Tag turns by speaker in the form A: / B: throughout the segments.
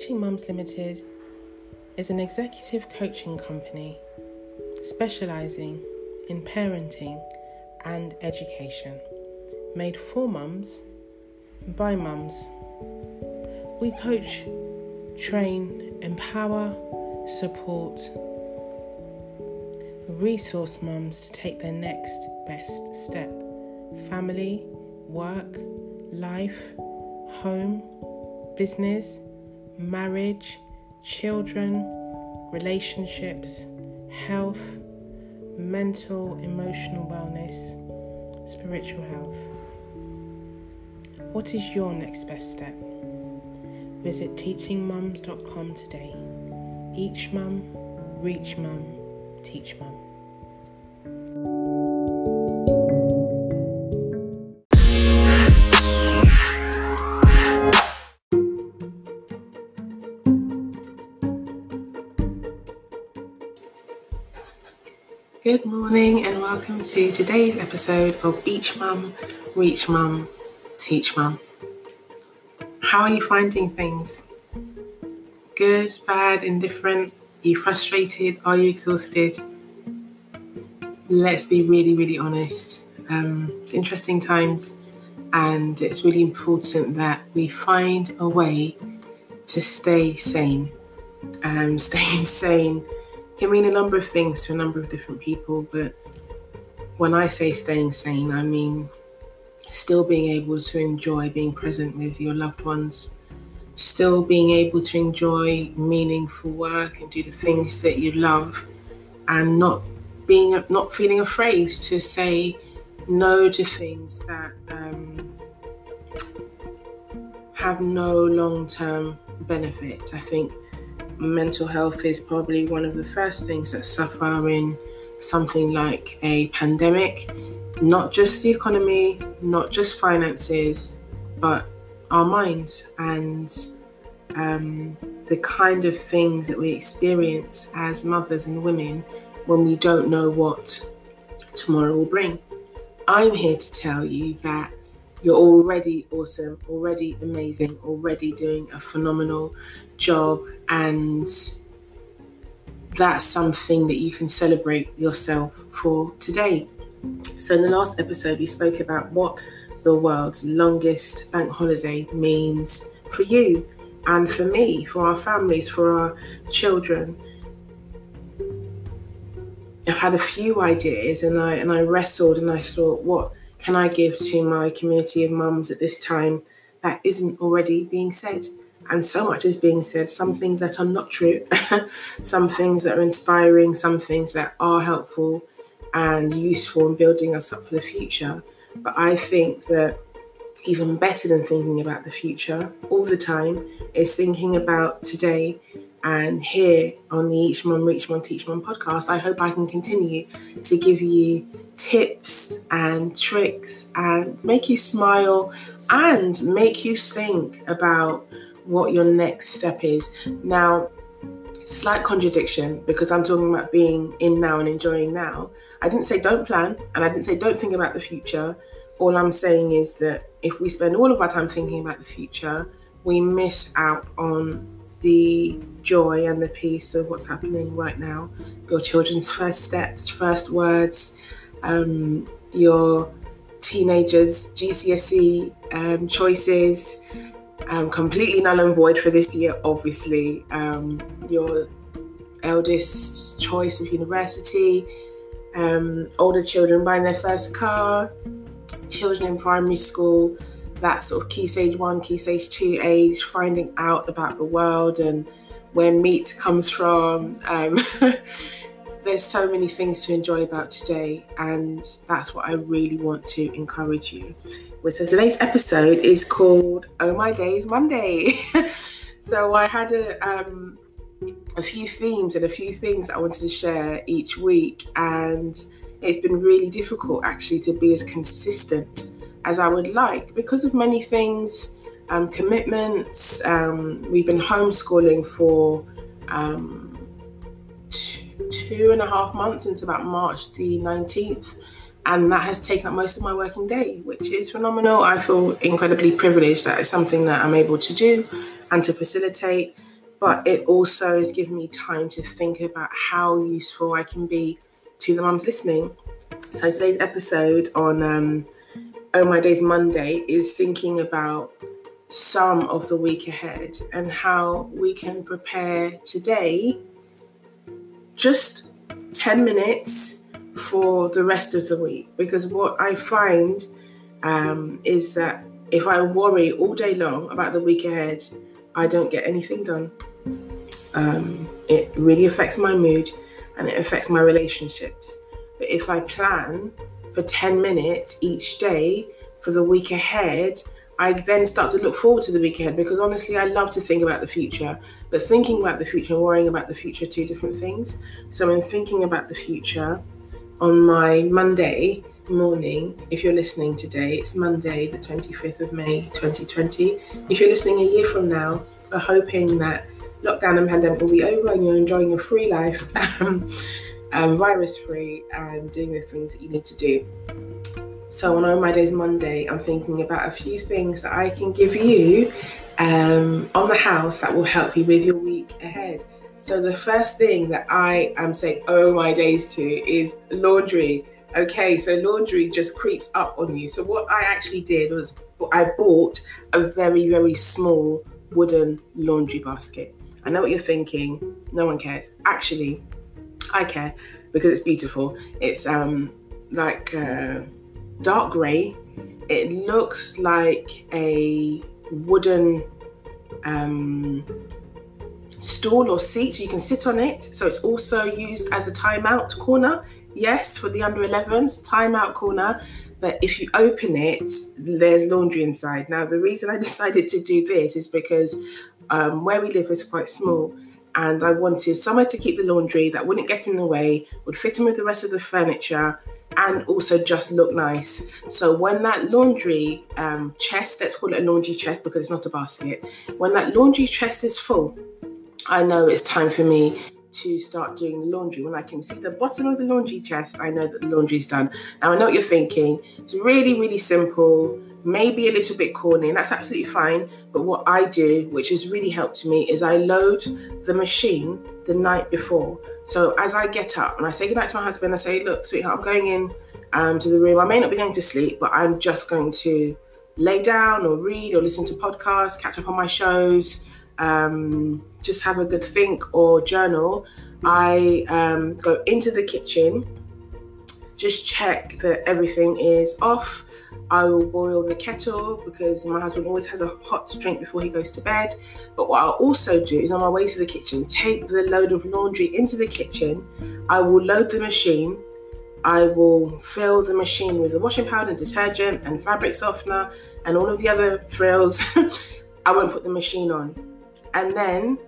A: Teaching Mums Limited is an executive coaching company specializing in parenting and education, made for mums by mums. We coach, train, empower, support, resource mums to take their next best step family, work, life, home, business, marriage, children, relationships, health, mental, emotional wellness, spiritual health. What is your next best step? Visit teachingmums.com today. Each mum, reach mum, teach mum. Good morning and welcome to today's episode of Each Mum, Reach Mum, Teach Mum. How are you finding things? Good, bad, indifferent? Are you frustrated? Are you exhausted? Let's be really, really honest. Um, it's interesting times, and it's really important that we find a way to stay sane. Um, staying sane can mean a number of things to a number of different people, but when I say staying sane, I mean still being able to enjoy being present with your loved ones, still being able to enjoy meaningful work and do the things that you love, and not being not feeling afraid to say no to things that um, have no long term benefit. I think mental health is probably one of the first things that suffer in something like a pandemic. Not just the economy, not just finances, but our minds and um, the kind of things that we experience as mothers and women when we don't know what tomorrow will bring. I'm here to tell you that you're already awesome, already amazing, already doing a phenomenal job, and that's something that you can celebrate yourself for today. So, in the last episode, we spoke about what the world's longest bank holiday means for you and for me, for our families, for our children. I've had a few ideas and I and I wrestled and I thought, what can I give to my community of mums at this time that isn't already being said? And so much is being said, some things that are not true, some things that are inspiring, some things that are helpful and useful in building us up for the future. But I think that even better than thinking about the future all the time is thinking about today and here on the Each Mum, Reach Mum, Teach Mum podcast, I hope I can continue to give you tips and tricks and make you smile and make you think about what your next step is. Now, slight contradiction because I'm talking about being in now and enjoying now. I didn't say don't plan and I didn't say don't think about the future. All I'm saying is that if we spend all of our time thinking about the future, we miss out on the joy and the peace of what's happening right now. Your children's first steps, first words, um, your teenagers' GCSE um, choices, um, completely null and void for this year, obviously. Um, your eldest's choice of university, um, older children buying their first car, children in primary school, that sort of key stage one, key stage two age, finding out about the world and where meat comes from. There's so many things to enjoy about today, and that's what I really want to encourage you with. So today's episode is called "Oh My Days Monday." so I had a um, a few themes and a few things I wanted to share each week, and it's been really difficult actually to be as consistent as I would like because of many things, um, commitments. Um, we've been homeschooling for um, two, and a half months since about March the 19th. And that has taken up most of my working day, which is phenomenal. I feel incredibly privileged that it's something that I'm able to do and to facilitate. but it also has given me time to think about how useful I can be to the mums listening. So today's episode on um, Oh My Days Monday is thinking about some of the week ahead and how we can prepare today just 10 minutes for the rest of the week. Because what I find um, is that if I worry all day long about the week ahead, I don't get anything done. Um, it really affects my mood and it affects my relationships. But if I plan for 10 minutes each day for the week ahead, I then start to look forward to the week ahead because honestly, I love to think about the future. But thinking about the future and worrying about the future are two different things. So, in thinking about the future, on my Monday morning, if you're listening today, it's Monday, the 25th of May 2020. If you're listening a year from now, we're hoping that lockdown and pandemic will be over and you're enjoying your free life, um, um, virus free, and doing the things that you need to do. So on Oh My Days Monday, I'm thinking about a few things that I can give you um, on the house that will help you with your week ahead. So the first thing that I am saying Oh My Days to is laundry. Okay, so laundry just creeps up on you. So what I actually did was I bought a very, very small wooden laundry basket. I know what you're thinking. No one cares. Actually, I care because it's beautiful. It's um like uh, dark grey. It looks like a wooden um, stool or seat, so you can sit on it. So it's also used as a timeout corner. Yes, for the under 11s, timeout corner. But if you open it, there's laundry inside. Now, the reason I decided to do this is because um, where we live is quite small and I wanted somewhere to keep the laundry that wouldn't get in the way, would fit in with the rest of the furniture, and also just look nice. So when that laundry um, chest, let's call it a laundry chest because it's not a basket, when that laundry chest is full, I know it's time for me to start doing the laundry. When I can see the bottom of the laundry chest, I know that the laundry is done. Now I know what you're thinking. It's really, really simple maybe a little bit corny, and that's absolutely fine. But what I do, which has really helped me, is I load the machine the night before. So as I get up and I say goodnight to my husband, I say, Look, sweetheart, I'm going in um, to the room. I may not be going to sleep, but I'm just going to lay down or read or listen to podcasts, catch up on my shows, um, just have a good think or journal. I um, go into the kitchen, just check that everything is off I will boil the kettle because my husband always has a hot drink before he goes to bed. But what I'll also do is on my way to the kitchen, take the load of laundry into the kitchen. I will load the machine. I will fill the machine with the washing powder, detergent, and fabric softener, and all of the other frills. I won't put the machine on. And then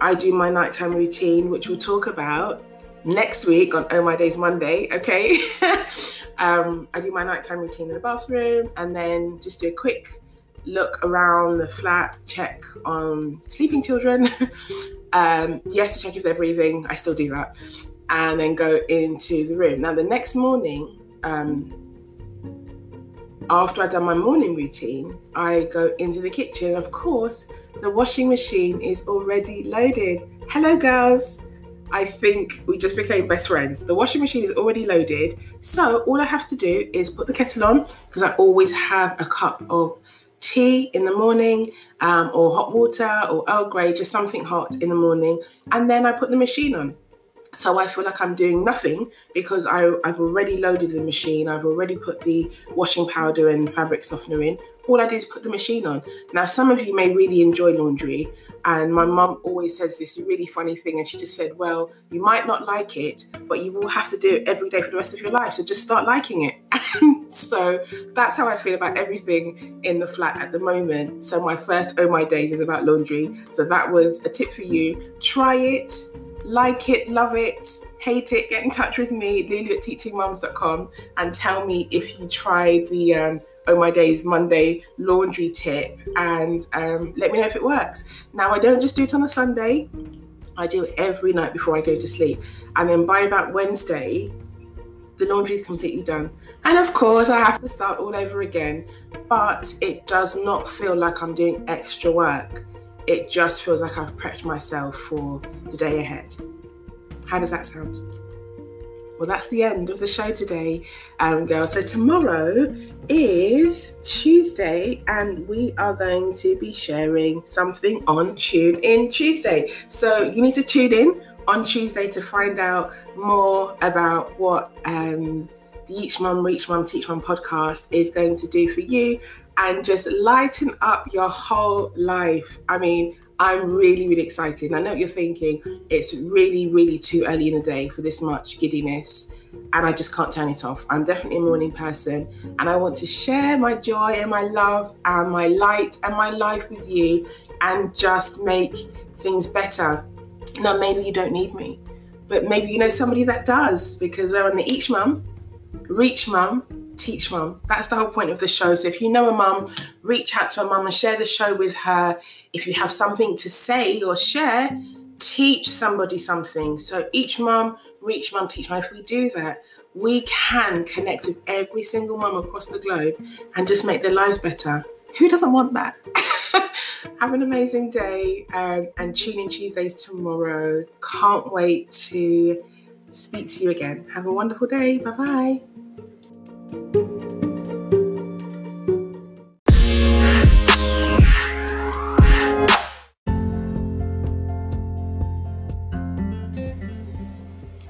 A: I do my nighttime routine, which we'll talk about next week on Oh My Days Monday, okay? um, I do my nighttime routine in the bathroom and then just do a quick look around the flat, check on sleeping children. um, yes, to check if they're breathing, I still do that. And then go into the room. Now, the next morning, um, after I've done my morning routine, I go into the kitchen. Of course, the washing machine is already loaded. Hello, girls. I think we just became best friends. The washing machine is already loaded. So all I have to do is put the kettle on because I always have a cup of tea in the morning um, or hot water or Earl Grey, just something hot in the morning. And then I put the machine on. So I feel like I'm doing nothing because I, have already loaded the machine. I've already put the washing powder and fabric softener in. All I do is put the machine on. Now, some of you may really enjoy laundry, and my mum always says this really funny thing, and she just said, "Well, you might not like it, but you will have to do it every day for the rest of your life. So just start liking it." so that's how I feel about everything in the flat at the moment. So my first Oh My Days is about laundry. So that was a tip for you. Try it like it, love it, hate it, get in touch with me, lulu at teachingmums.com, and tell me if you tried the um, Oh My Days Monday laundry tip and um, let me know if it works. Now, I don't just do it on a Sunday, I do it every night before I go to sleep. And then by about Wednesday, the laundry is completely done. And of course, I have to start all over again, but it does not feel like I'm doing extra work it just feels like I've prepped myself for the day ahead. How does that sound? Well, that's the end of the show today, um, girls. So, tomorrow is Tuesday, and we are going to be sharing something on Tune In Tuesday. So, you need to tune in on Tuesday to find out more about what um, the Each Mum, Reach Mum, Teach Mum podcast is going to do for you and just lighten up your whole life. I mean, I'm really, really excited. I know what you're thinking. It's really, really too early in the day for this much giddiness, and I just can't turn it off. I'm definitely a morning person, and I want to share my joy and my love and my light and my life with you and just make things better. Now, maybe you don't need me, but maybe you know somebody that does because we're on the Each Mum, Reach Mum, teach mum. That's the whole point of the show. So if you know a mum, reach out to a mum and share the show with her. If you have something to say or share, teach somebody something. So each mum, reach mum, teach mum. If we do that, we can connect with every single mum across the globe and just make their lives better. Who doesn't want that? have an amazing day um, and tune in Tuesdays tomorrow. Can't wait to speak to you again. Have a wonderful day. Bye bye.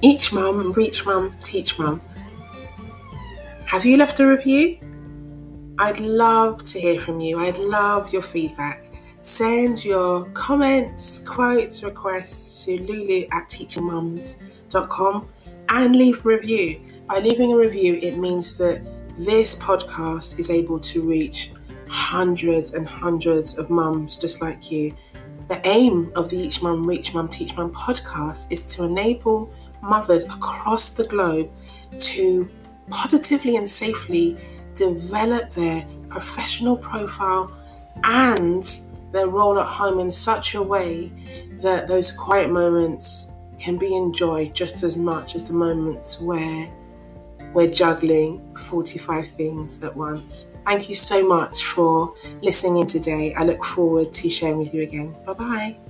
A: Each mum, reach mum, teach mum. Have you left a review? I'd love to hear from you. I'd love your feedback. Send your comments, quotes, requests to lulu at teachingmums.com and leave a review. By leaving a review, it means that this podcast is able to reach hundreds and hundreds of mums just like you. The aim of the Each Mum, Reach Mum, Teach Mum podcast is to enable mothers across the globe to positively and safely develop their professional profile and their role at home in such a way that those quiet moments can be enjoyed just as much as the moments where we're juggling 45 things at once. Thank you so much for listening in today. I look forward to sharing with you again. Bye bye.